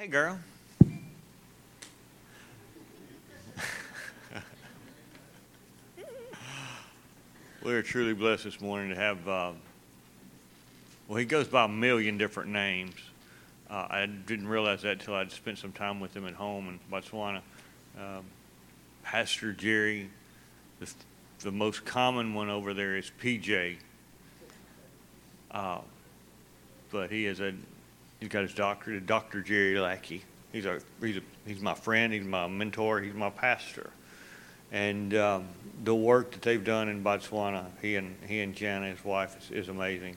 Hey, girl. We're truly blessed this morning to have, uh, well, he goes by a million different names. Uh, I didn't realize that until I'd spent some time with him at home in Botswana. Um, Pastor Jerry, the, the, most common one over there is PJ. Uh, but he is a, he's got his doctorate, Dr. Jerry Lackey. He's, a, he's, a, he's my friend, he's my mentor, he's my pastor. And um, the work that they've done in Botswana, he and he and Jana, his wife, is, is amazing.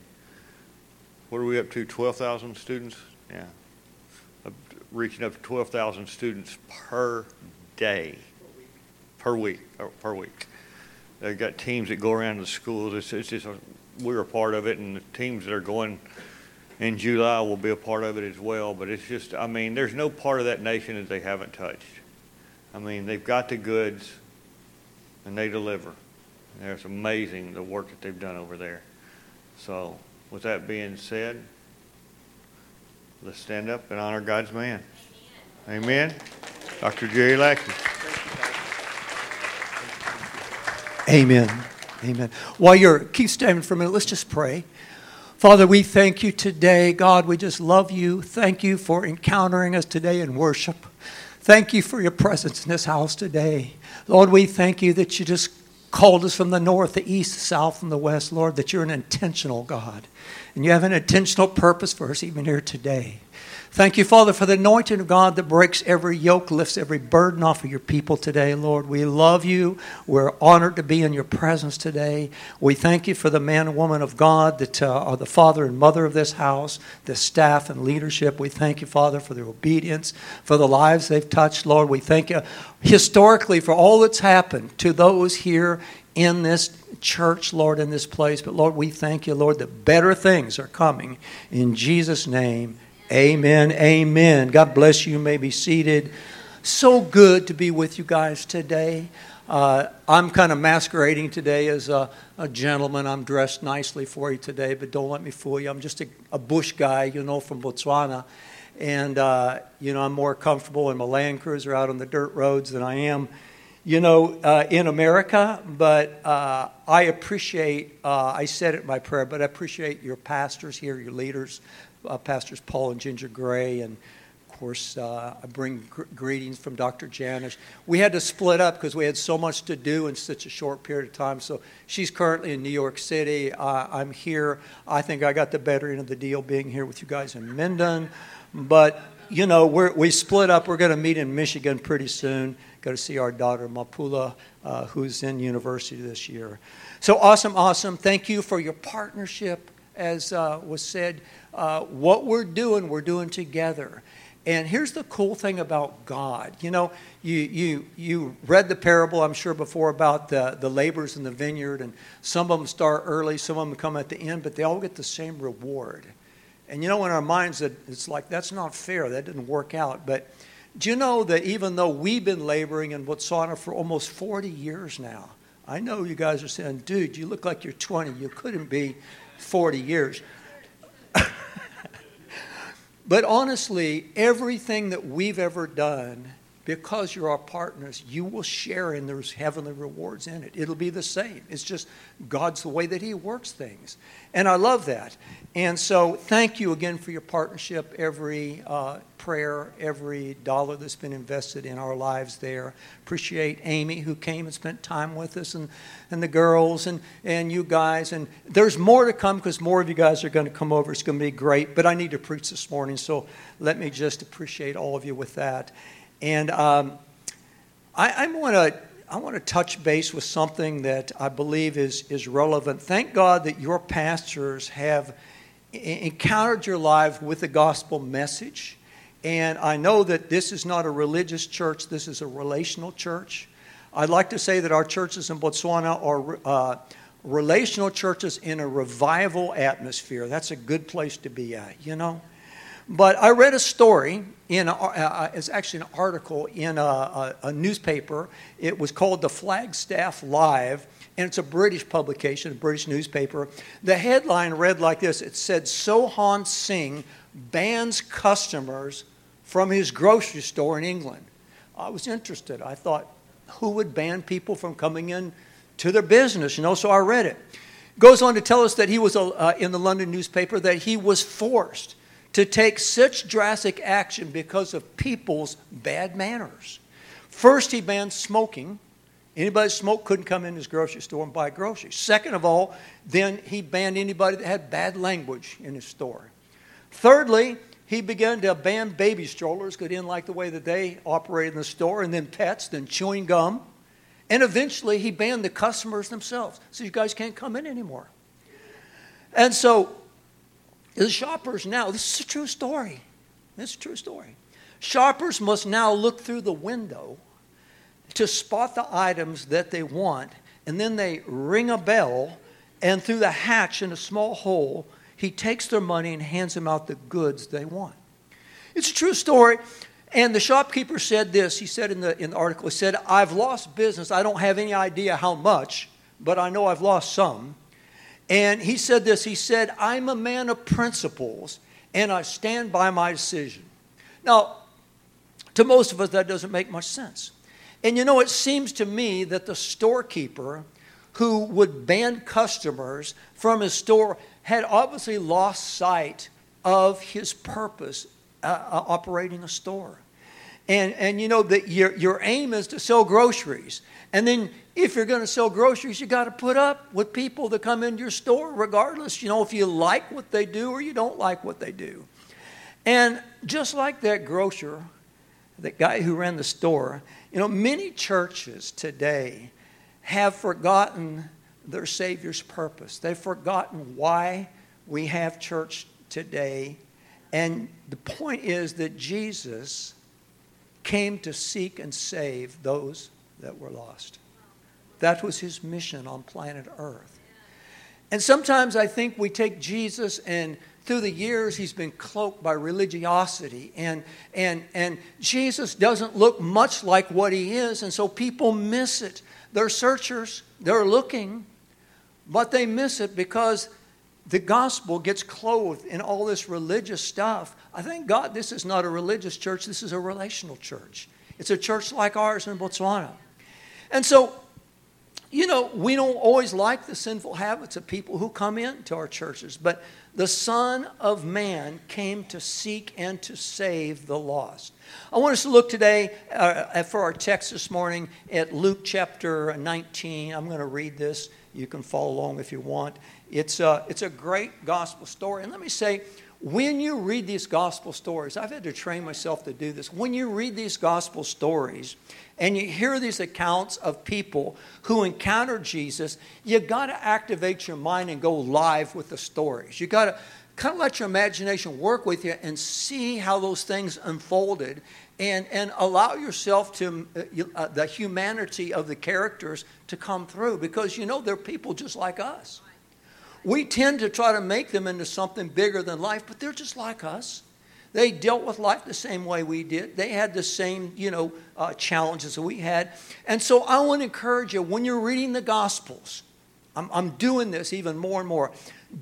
What are we up to? Twelve thousand students? Yeah, reaching up to twelve thousand students per day, per week, uh, per week. They've got teams that go around the schools. It's, it's just a, we're a part of it, and the teams that are going in July will be a part of it as well. But it's just, I mean, there's no part of that nation that they haven't touched. I mean, they've got the goods and they deliver. And it's amazing the work that they've done over there. So, with that being said, let's stand up and honor God's man. Amen. Amen. Dr. Jerry Lackey. Amen. Amen. While you're keep standing for a minute, let's just pray. Father, we thank you today. God, we just love you. Thank you for encountering us today in worship. Thank you for your presence in this house today. Lord, we thank you that you just called us from the north, the east, the south, and the west, Lord, that you're an intentional God. And you have an intentional purpose for us even here today. Thank you, Father, for the anointing of God that breaks every yoke, lifts every burden off of your people today, Lord. We love you. We're honored to be in your presence today. We thank you for the man and woman of God that uh, are the father and mother of this house, the staff and leadership. We thank you, Father, for their obedience, for the lives they've touched, Lord. We thank you historically for all that's happened to those here in this church, Lord, in this place. But Lord, we thank you, Lord, that better things are coming. In Jesus' name, Amen. Amen. God bless you. you may be seated. So good to be with you guys today. Uh, I'm kind of masquerading today as a, a, gentleman. I'm dressed nicely for you today, but don't let me fool you. I'm just a, a bush guy, you know, from Botswana. And, uh, you know, I'm more comfortable in my Land Cruiser out on the dirt roads than I am, you know, uh, in America. But uh, I appreciate, uh, I said it in my prayer, but I appreciate your pastors here, your leaders uh, Pastors Paul and Ginger Gray, and of course, uh, I bring gr- greetings from Dr. Janish. We had to split up because we had so much to do in such a short period of time. So she's currently in New York City. Uh, I'm here. I think I got the better end of the deal being here with you guys in Minden. But, you know, we split up. We're going to meet in Michigan pretty soon. Go to see our daughter, Mapula, uh, who's in university this year. So awesome, awesome. Thank you for your partnership. As uh, was said, uh, what we're doing, we're doing together. And here's the cool thing about God. You know, you, you, you read the parable, I'm sure, before about the, the laborers in the vineyard, and some of them start early, some of them come at the end, but they all get the same reward. And you know, in our minds, it's like, that's not fair, that didn't work out. But do you know that even though we've been laboring in Botswana for almost 40 years now, I know you guys are saying, dude, you look like you're 20, you couldn't be 40 years. But honestly, everything that we've ever done, because you're our partners, you will share in those heavenly rewards in it. It'll be the same. It's just God's the way that He works things. And I love that. And so, thank you again for your partnership, every uh, prayer, every dollar that's been invested in our lives there. Appreciate Amy, who came and spent time with us, and, and the girls, and, and you guys. And there's more to come because more of you guys are going to come over. It's going to be great. But I need to preach this morning, so let me just appreciate all of you with that. And um, I, I want to. I want to touch base with something that I believe is, is relevant. Thank God that your pastors have encountered your life with the gospel message. And I know that this is not a religious church, this is a relational church. I'd like to say that our churches in Botswana are uh, relational churches in a revival atmosphere. That's a good place to be at, you know? But I read a story in, uh, uh, it's actually an article in a, a, a, newspaper. It was called the Flagstaff Live, and it's a British publication, a British newspaper. The headline read like this It said, Sohan Singh bans customers from his grocery store in England. I was interested. I thought, who would ban people from coming in to their business? You know, so I read it. Goes on to tell us that he was uh, in the London newspaper that he was forced to take such drastic action because of people's bad manners. First, he banned smoking. Anybody that smoked couldn't come in his grocery store and buy groceries. Second of all, then he banned anybody that had bad language in his store. Thirdly, he began to ban baby strollers because he didn't like the way that they operated in the store, and then pets, then chewing gum. And eventually, he banned the customers themselves. So you guys can't come in anymore. And so, the shoppers now, this is a true story. This is a true story. Shoppers must now look through the window to spot the items that they want, and then they ring a bell, and through the hatch in a small hole, he takes their money and hands them out the goods they want. It's a true story. And the shopkeeper said this. He said in the, in the article, he said, I've lost business. I don't have any idea how much, but I know I've lost some. And he said this. He said, I'm a man of principles, and I stand by my decision. Now, to most of us, that doesn't make much sense. And you know, it seems to me that the storekeeper who would ban customers from his store had obviously lost sight of his purpose uh, uh, operating a store. And, and you know that your, your aim is to sell groceries. And then if you're going to sell groceries, you got to put up with people that come into your store, regardless, you know, if you like what they do or you don't like what they do. And just like that grocer, that guy who ran the store, you know, many churches today have forgotten their Savior's purpose. They've forgotten why we have church today. And the point is that Jesus came to seek and save those that were lost. That was his mission on planet Earth. And sometimes I think we take Jesus and through the years he's been cloaked by religiosity and and and Jesus doesn't look much like what he is and so people miss it. They're searchers, they're looking, but they miss it because the gospel gets clothed in all this religious stuff. I thank God this is not a religious church, this is a relational church. It's a church like ours in Botswana. And so, you know, we don't always like the sinful habits of people who come into our churches, but the Son of Man came to seek and to save the lost. I want us to look today uh, for our text this morning at Luke chapter 19. I'm going to read this. You can follow along if you want. It's a, it's a great gospel story. And let me say, when you read these gospel stories, I've had to train myself to do this. When you read these gospel stories and you hear these accounts of people who encounter Jesus, you got to activate your mind and go live with the stories. You got to kind of let your imagination work with you and see how those things unfolded and, and allow yourself to uh, uh, the humanity of the characters to come through because you know they're people just like us we tend to try to make them into something bigger than life but they're just like us they dealt with life the same way we did they had the same you know uh, challenges that we had and so i want to encourage you when you're reading the gospels I'm, I'm doing this even more and more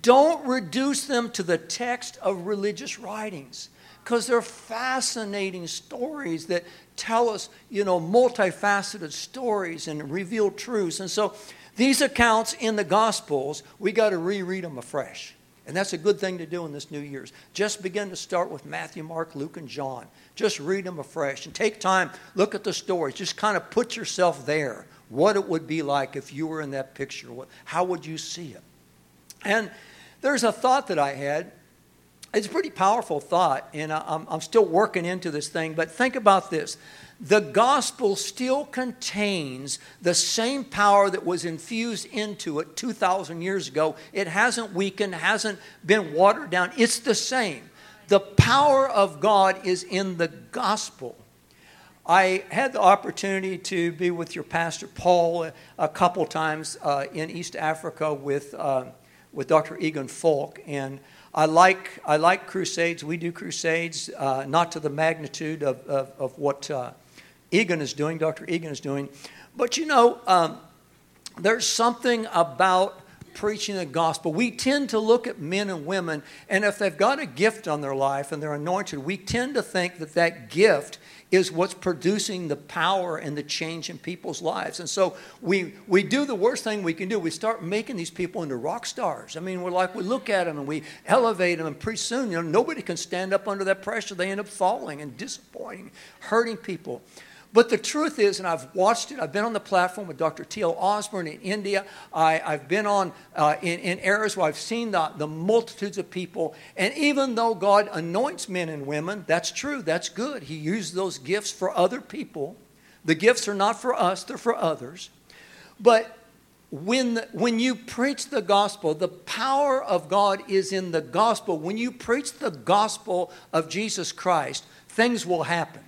don't reduce them to the text of religious writings because they're fascinating stories that tell us, you know, multifaceted stories and reveal truths. And so these accounts in the Gospels, we got to reread them afresh. And that's a good thing to do in this New Year's. Just begin to start with Matthew, Mark, Luke, and John. Just read them afresh and take time, look at the stories. Just kind of put yourself there. What it would be like if you were in that picture. How would you see it? And there's a thought that I had it's a pretty powerful thought, and I'm, I'm still working into this thing, but think about this. The gospel still contains the same power that was infused into it 2,000 years ago. It hasn't weakened, hasn't been watered down. It's the same. The power of God is in the gospel. I had the opportunity to be with your pastor Paul a, couple times uh, in East Africa with, uh, with Dr. Egon Falk, and I like, I like crusades. We do crusades, uh, not to the magnitude of, of, of what uh, Egon is doing, Dr. Egon is doing. But you know, um, there's something about preaching the gospel, we tend to look at men and women, and if they've got a gift on their life and they're anointed, we tend to think that that gift is what's producing the power and the change in people's lives. And so we, we do the worst thing we can do. We start making these people into rock stars. I mean, we're like, we look at them and we elevate them, and pretty soon, you know, nobody can stand up under that pressure. They end up falling and disappointing, hurting people. But the truth is, and I've watched it, I've been on the platform with Dr. T.L. Osborn in India. I, have been on uh, in, in, areas where I've seen the, the multitudes of people. And even though God anoints men and women, that's true, that's good. He uses those gifts for other people. The gifts are not for us, they're for others. But when, the, when you preach the gospel, the power of God is in the gospel. When you preach the gospel of Jesus Christ, things will happen.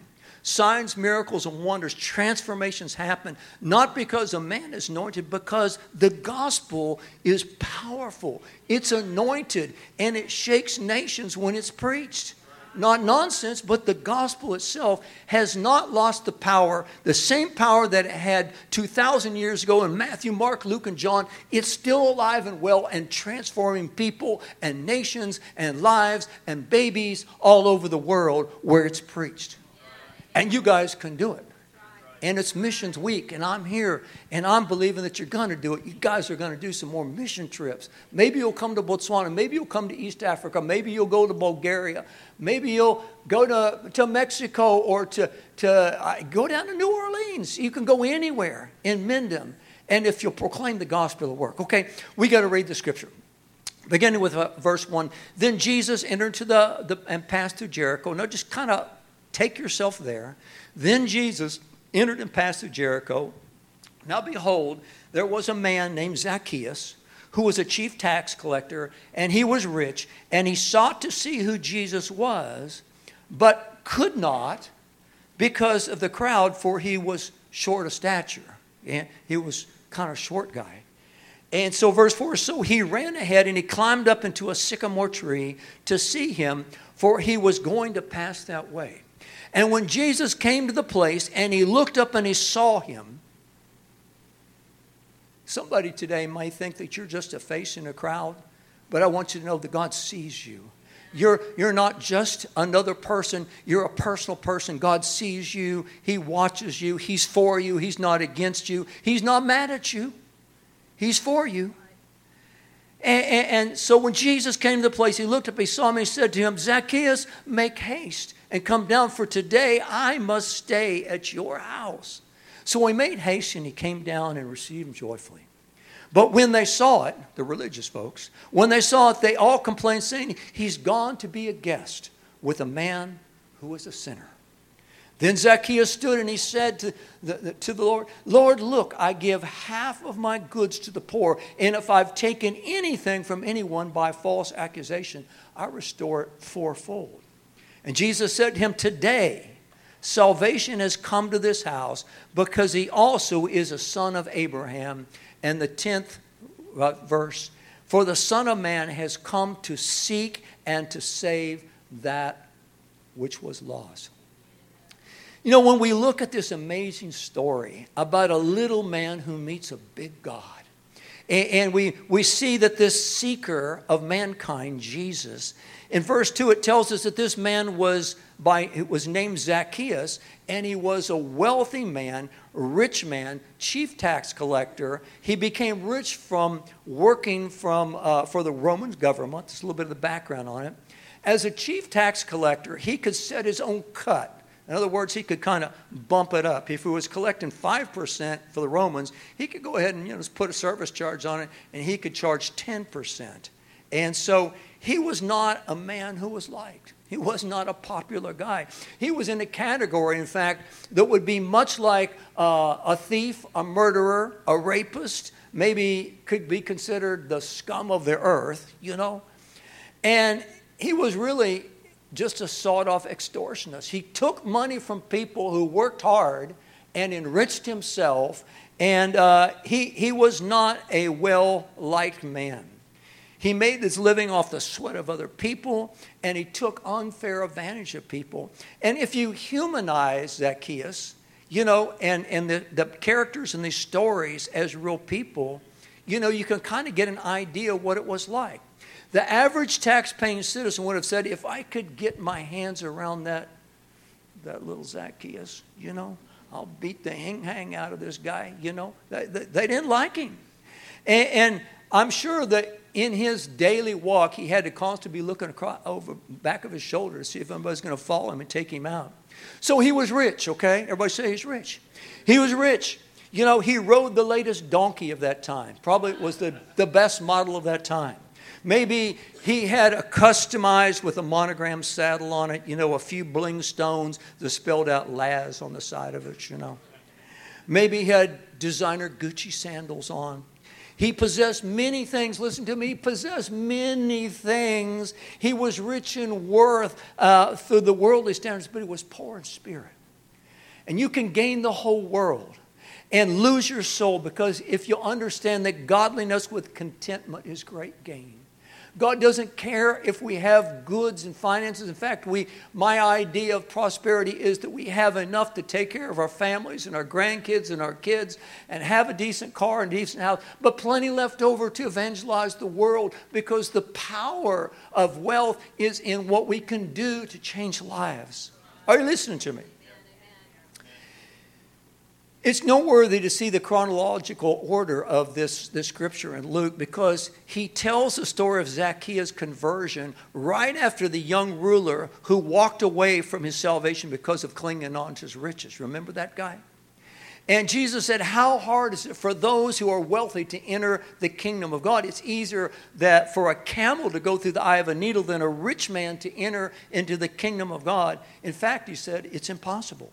Signs, miracles, and wonders, transformations happen not because a man is anointed, because the gospel is powerful. It's anointed and it shakes nations when it's preached. Not nonsense, but the gospel itself has not lost the power, the same power that it had 2,000 years ago in Matthew, Mark, Luke, and John. It's still alive and well and transforming people and nations and lives and babies all over the world where it's preached. And you guys can do it. And it's Missions Week, and I'm here, and I'm believing that you're going to do it. You guys are going to do some more mission trips. Maybe you'll come to Botswana. Maybe you'll come to East Africa. Maybe you'll go to Bulgaria. Maybe you'll go to, to Mexico or to, to uh, go down to New Orleans. You can go anywhere in Minden. And if you'll proclaim the gospel, it'll work. Okay, we got to read the scripture. Beginning with uh, verse 1. Then Jesus entered to the, the and passed through Jericho. Now, just kind of Take yourself there. Then Jesus entered and passed through Jericho. Now behold, there was a man named Zacchaeus who was a chief tax collector, and he was rich, and he sought to see who Jesus was, but could not because of the crowd, for he was short of stature. And he was kind of short guy. And so, verse 4 so he ran ahead and he climbed up into a sycamore tree to see him, for he was going to pass that way. And when Jesus came to the place and he looked up and he saw him, somebody today might think that you're just a face in a crowd, but I want you to know that God sees you. You're, you're not just another person, you're a personal person. God sees you, He watches you, He's for you, He's not against you, He's not mad at you, He's for you. And, and, and, so when Jesus came to the place, he looked up, he saw him, he said to him, Zacchaeus, make haste and come down, for today I must stay at your house. So he made haste and he came down and received him joyfully. But when they saw it, the religious folks, when they saw it, they all complained, saying, He's gone to be a guest with a man who was a sinner. Then Zacchaeus stood and he said to the, to the Lord, Lord, look, I give half of my goods to the poor, and if I've taken anything from anyone by false accusation, I restore it fourfold. And Jesus said to him, Today salvation has come to this house because he also is a son of Abraham. And the 10th uh, verse, For the Son of Man has come to seek and to save that which was lost. You know, when we look at this amazing story about a little man who meets a big God, and we, we see that this seeker of mankind, Jesus, in verse 2, it tells us that this man was, by, it was named Zacchaeus, and he was a wealthy man, rich man, chief tax collector. He became rich from working from, uh, for the Roman government. There's a little bit of the background on it. As a chief tax collector, he could set his own cut. In other words, he could kind of bump it up. If he was collecting 5% for the Romans, he could go ahead and you know, put a service charge on it, and he could charge 10%. And so he was not a man who was liked. He was not a popular guy. He was in a category, in fact, that would be much like uh, a thief, a murderer, a rapist, maybe could be considered the scum of the earth, you know. And he was really just a sawed off extortionist. He took money from people who worked hard and enriched himself, and uh, he, he was not a well liked man. He made his living off the sweat of other people, and he took unfair advantage of people. And if you humanize Zacchaeus, you know, and, and the, the characters in these stories as real people, you know, you can kind of get an idea of what it was like. The average tax-paying citizen would have said, if I could get my hands around that, that little Zacchaeus, you know, I'll beat the hang-hang out of this guy, you know. They, they, they didn't like him. And, and, I'm sure that in his daily walk, he had to constantly be looking across, over back of his shoulder to see if anybody's going to follow him and take him out. So he was rich, okay? Everybody say he's rich. He was rich. You know, he rode the latest donkey of that time. Probably was the, the best model of that time. Maybe he had a customized with a monogram saddle on it, you know, a few bling stones that spelled out Laz on the side of it, you know. Maybe he had designer Gucci sandals on. He possessed many things. Listen to me. He possessed many things. He was rich in worth uh, through the worldly standards, but he was poor in spirit. And you can gain the whole world and lose your soul because if you understand that godliness with contentment is great gain. God doesn't care if we have goods and finances. In fact, we, my idea of prosperity is that we have enough to take care of our families and our grandkids and our kids and have a decent car and decent house, but plenty left over to evangelize the world because the power of wealth is in what we can do to change lives. Are you listening to me? It's noteworthy to see the chronological order of this, this scripture in Luke because he tells the story of Zacchaeus' conversion right after the young ruler who walked away from his salvation because of clinging on to his riches. Remember that guy? And Jesus said, How hard is it for those who are wealthy to enter the kingdom of God? It's easier that for a camel to go through the eye of a needle than a rich man to enter into the kingdom of God. In fact, he said, It's impossible.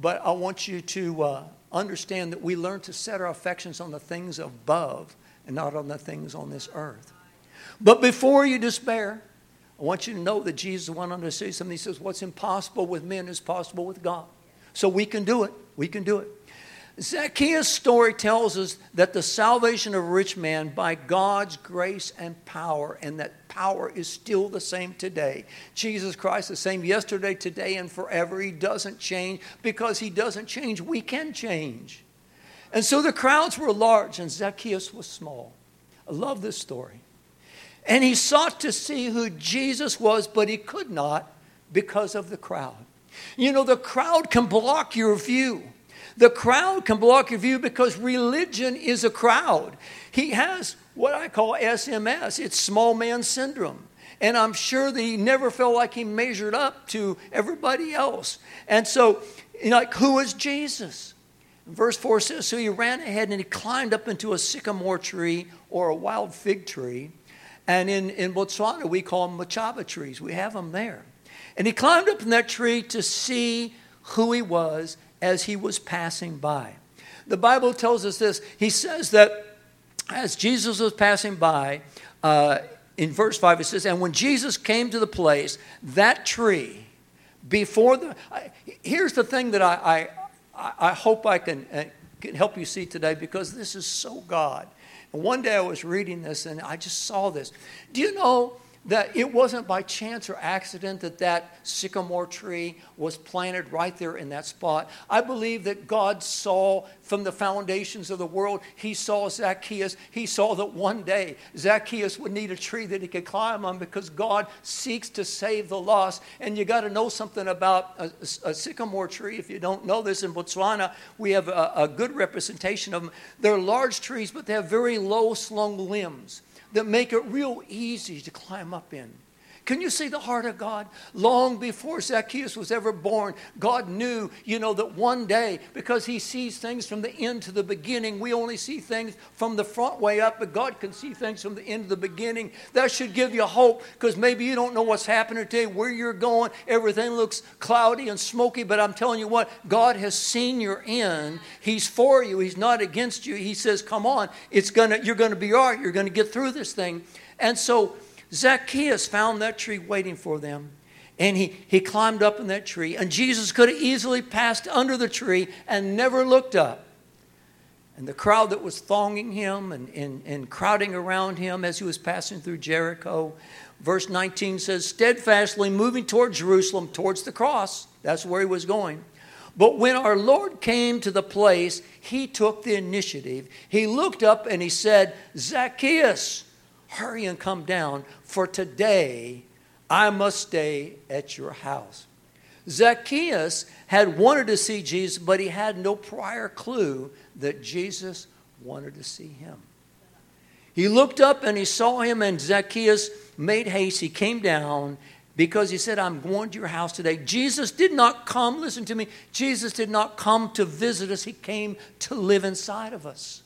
But I want you to uh, understand that we learn to set our affections on the things above and not on the things on this earth. But before you despair, I want you to know that Jesus went on to say something. He says, What's impossible with men is possible with God. So we can do it. We can do it. Zacchaeus' story tells us that the salvation of a rich man by God's grace and power, and that power is still the same today. Jesus Christ, the same yesterday, today, and forever. He doesn't change. Because he doesn't change, we can change. And so the crowds were large, and Zacchaeus was small. I love this story. And he sought to see who Jesus was, but he could not because of the crowd. You know, the crowd can block your view. The crowd can block your view because religion is a crowd. He has what I call SMS, it's small man syndrome. And I'm sure that he never felt like he measured up to everybody else. And so, you know, like, who is Jesus? Verse 4 says, So he ran ahead and he climbed up into a sycamore tree or a wild fig tree. And in, in Botswana, we call them machaba trees. We have them there. And he climbed up in that tree to see who he was as he was passing by. The Bible tells us this. He says that as Jesus was passing by, uh, in verse 5, it says, And when Jesus came to the place, that tree, before the. I, here's the thing that I, I, I hope I can, uh, can help you see today because this is so God. One day I was reading this and I just saw this. Do you know that it wasn't by chance or accident that that sycamore tree was planted right there in that spot. I believe that God saw from the foundations of the world, He saw Zacchaeus. He saw that one day Zacchaeus would need a tree that he could climb on because God seeks to save the lost. And you got to know something about a, a, sycamore tree. If you don't know this, in Botswana, we have a, a good representation of them. They're large trees, but they have very low slung limbs that make it real easy to climb up in. Can you see the heart of God? Long before Zacchaeus was ever born, God knew, you know, that one day, because He sees things from the end to the beginning, we only see things from the front way up, but God can see things from the end to the beginning. That should give you hope, because maybe you don't know what's happening today, where you're going. Everything looks cloudy and smoky, but I'm telling you what, God has seen your end. He's for you, He's not against you. He says, Come on, it's gonna, you're to be all right, you're to get through this thing. And so, Zacchaeus found that tree waiting for them. And he, he climbed up in that tree. And Jesus could have easily passed under the tree and never looked up. And the crowd that was thronging him and, and, and crowding around him as he was passing through Jericho, verse 19 says, steadfastly moving toward Jerusalem, towards the cross. That's where he was going. But when our Lord came to the place, he took the initiative. He looked up and he said, Zacchaeus, hurry and come down, for today I must stay at your house. Zacchaeus had wanted to see Jesus, but he had no prior clue that Jesus wanted to see him. He looked up and he saw him, and Zacchaeus made haste. He came down because he said, I'm going to your house today. Jesus did not come, listen to me, Jesus did not come to visit us, he came to live inside of us.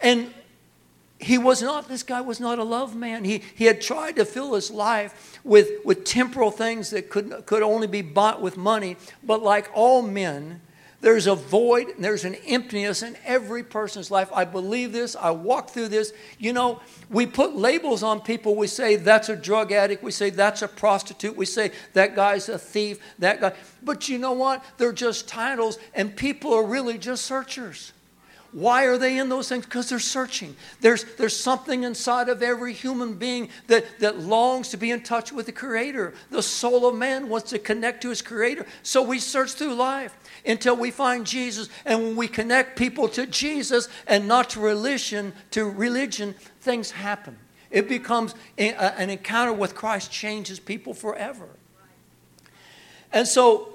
And he was not, this guy was not a love man. He, he had tried to fill his life with, with temporal things that could, could only be bought with money. But like all men, there's a void and there's an emptiness in every person's life. I believe this. I walk through this. You know, we put labels on people. We say that's a drug addict. We say that's a prostitute. We say that guy's a thief. That guy. But you know what? They're just titles, and people are really just searchers. Why are they in those things? Because they're searching. There's, there's something inside of every human being that, that longs to be in touch with the Creator. The soul of man wants to connect to his Creator. So we search through life until we find Jesus. And when we connect people to Jesus and not to religion, to religion, things happen. It becomes a, an encounter with Christ changes people forever. And so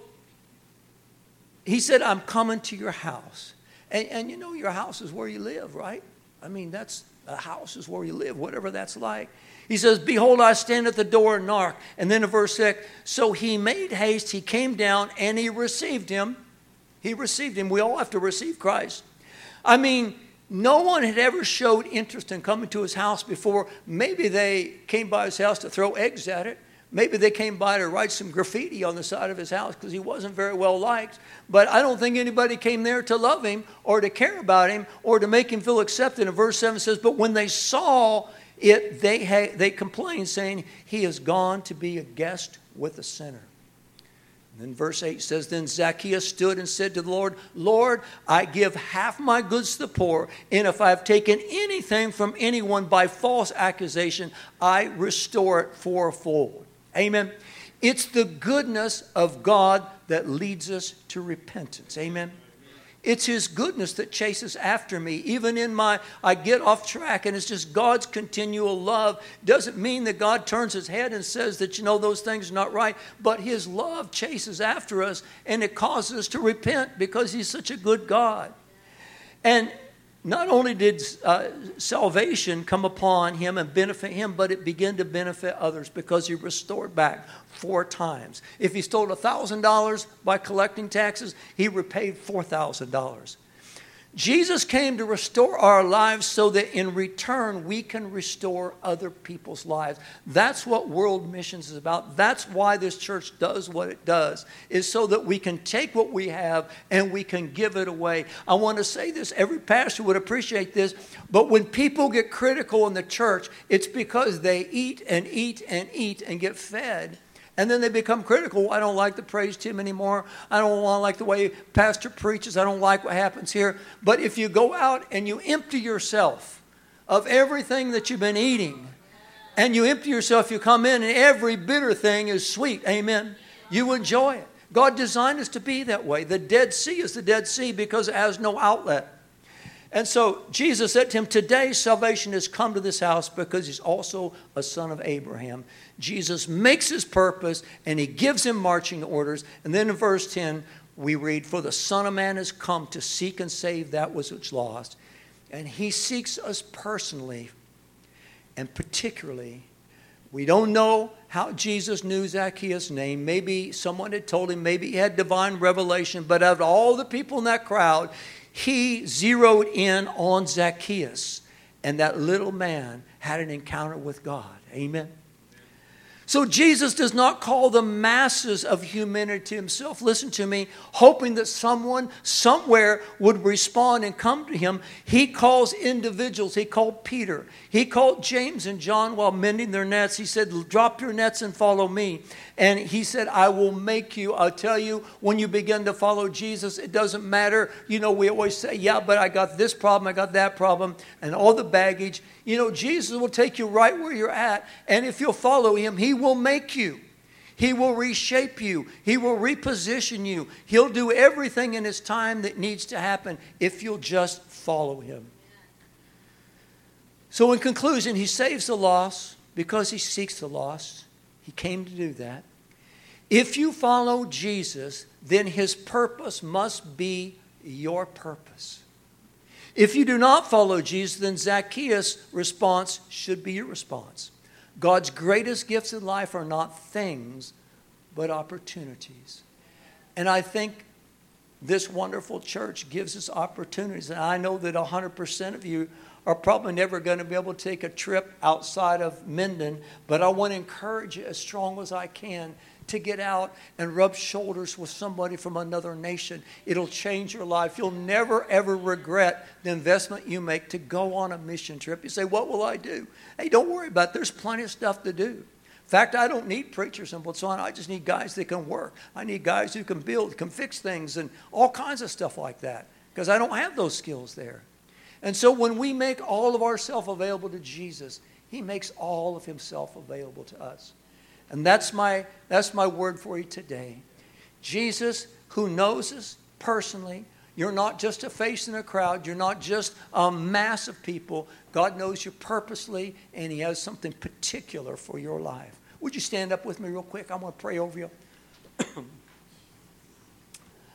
he said, I'm coming to your house. And, and you know, your house is where you live, right? I mean, that's a house is where you live, whatever that's like. He says, Behold, I stand at the door and knock. And then in verse 6, so he made haste, he came down, and he received him. He received him. We all have to receive Christ. I mean, no one had ever showed interest in coming to his house before. Maybe they came by his house to throw eggs at it. Maybe they came by to write some graffiti on the side of his house because he wasn't very well liked. But I don't think anybody came there to love him or to care about him or to make him feel accepted. And verse 7 says, But when they saw it, they, ha- they complained, saying, He has gone to be a guest with a sinner. And then verse 8 says, Then Zacchaeus stood and said to the Lord, Lord, I give half my goods to the poor, and if I have taken anything from anyone by false accusation, I restore it fourfold. Amen. It's the goodness of God that leads us to repentance. Amen. It's His goodness that chases after me. Even in my, I get off track, and it's just God's continual love. Doesn't mean that God turns His head and says that, you know, those things are not right, but His love chases after us, and it causes us to repent because He's such a good God. And not only did uh, salvation come upon him and benefit him, but it began to benefit others because he restored back four times. If he stole $1,000 by collecting taxes, he repaid $4,000. Jesus came to restore our lives so that in return we can restore other people's lives. That's what world missions is about. That's why this church does what it does, is so that we can take what we have and we can give it away. I want to say this, every pastor would appreciate this, but when people get critical in the church, it's because they eat and eat and eat and get fed and then they become critical. I don't like the praise team anymore. I don't like the way pastor preaches. I don't like what happens here. But if you go out and you empty yourself of everything that you've been eating, and you empty yourself, you come in, and every bitter thing is sweet. Amen. You enjoy it. God designed us to be that way. The Dead Sea is the Dead Sea because it has no outlet. And so Jesus said to him, Today salvation has come to this house because he's also a son of Abraham. Jesus makes his purpose and he gives him marching orders. And then in verse 10, we read, For the Son of Man has come to seek and save that which was lost. And he seeks us personally and particularly. We don't know how Jesus knew Zacchaeus' name. Maybe someone had told him, maybe he had divine revelation, but of all the people in that crowd, he zeroed in on Zacchaeus, and that little man had an encounter with God. Amen. So Jesus does not call the masses of humanity himself. Listen to me, hoping that someone somewhere would respond and come to him. He calls individuals. He called Peter. He called James and John while mending their nets. He said, Drop your nets and follow me. And he said, I will make you. I'll tell you, when you begin to follow Jesus, it doesn't matter. You know, we always say, Yeah, but I got this problem, I got that problem, and all the baggage. You know, Jesus will take you right where you're at. And if you'll follow him, he will make you. He will reshape you. He will reposition you. He'll do everything in His time that needs to happen if you'll just follow Him. So, in conclusion, He saves the lost because He seeks the lost. He came to do that. If you follow Jesus, then His purpose must be your purpose. If you do not follow Jesus, then Zacchaeus' response should be your response. God's greatest gifts in life are not things, but opportunities. And I think this wonderful church gives us opportunities. And I know that 100% of you are probably never going to be able to take a trip outside of Minden, but I want to encourage you as strong as I can to get out and rub shoulders with somebody from another nation. It'll change your life. You'll never, ever regret the investment you make to go on a mission trip. You say, What will I do? Hey, don't worry about it. There's plenty of stuff to do. In fact, I don't need preachers in on. I just need guys that can work. I need guys who can build, can fix things, and all kinds of stuff like that because I don't have those skills there. And so when we make all of ourselves available to Jesus, He makes all of Himself available to us. And that's my, that's my word for you today. Jesus, who knows us personally, you're not just a face in a crowd. You're not just a mass of people. God knows you purposely, and He has something particular for your life. Would you stand up with me real quick? I want to pray over you.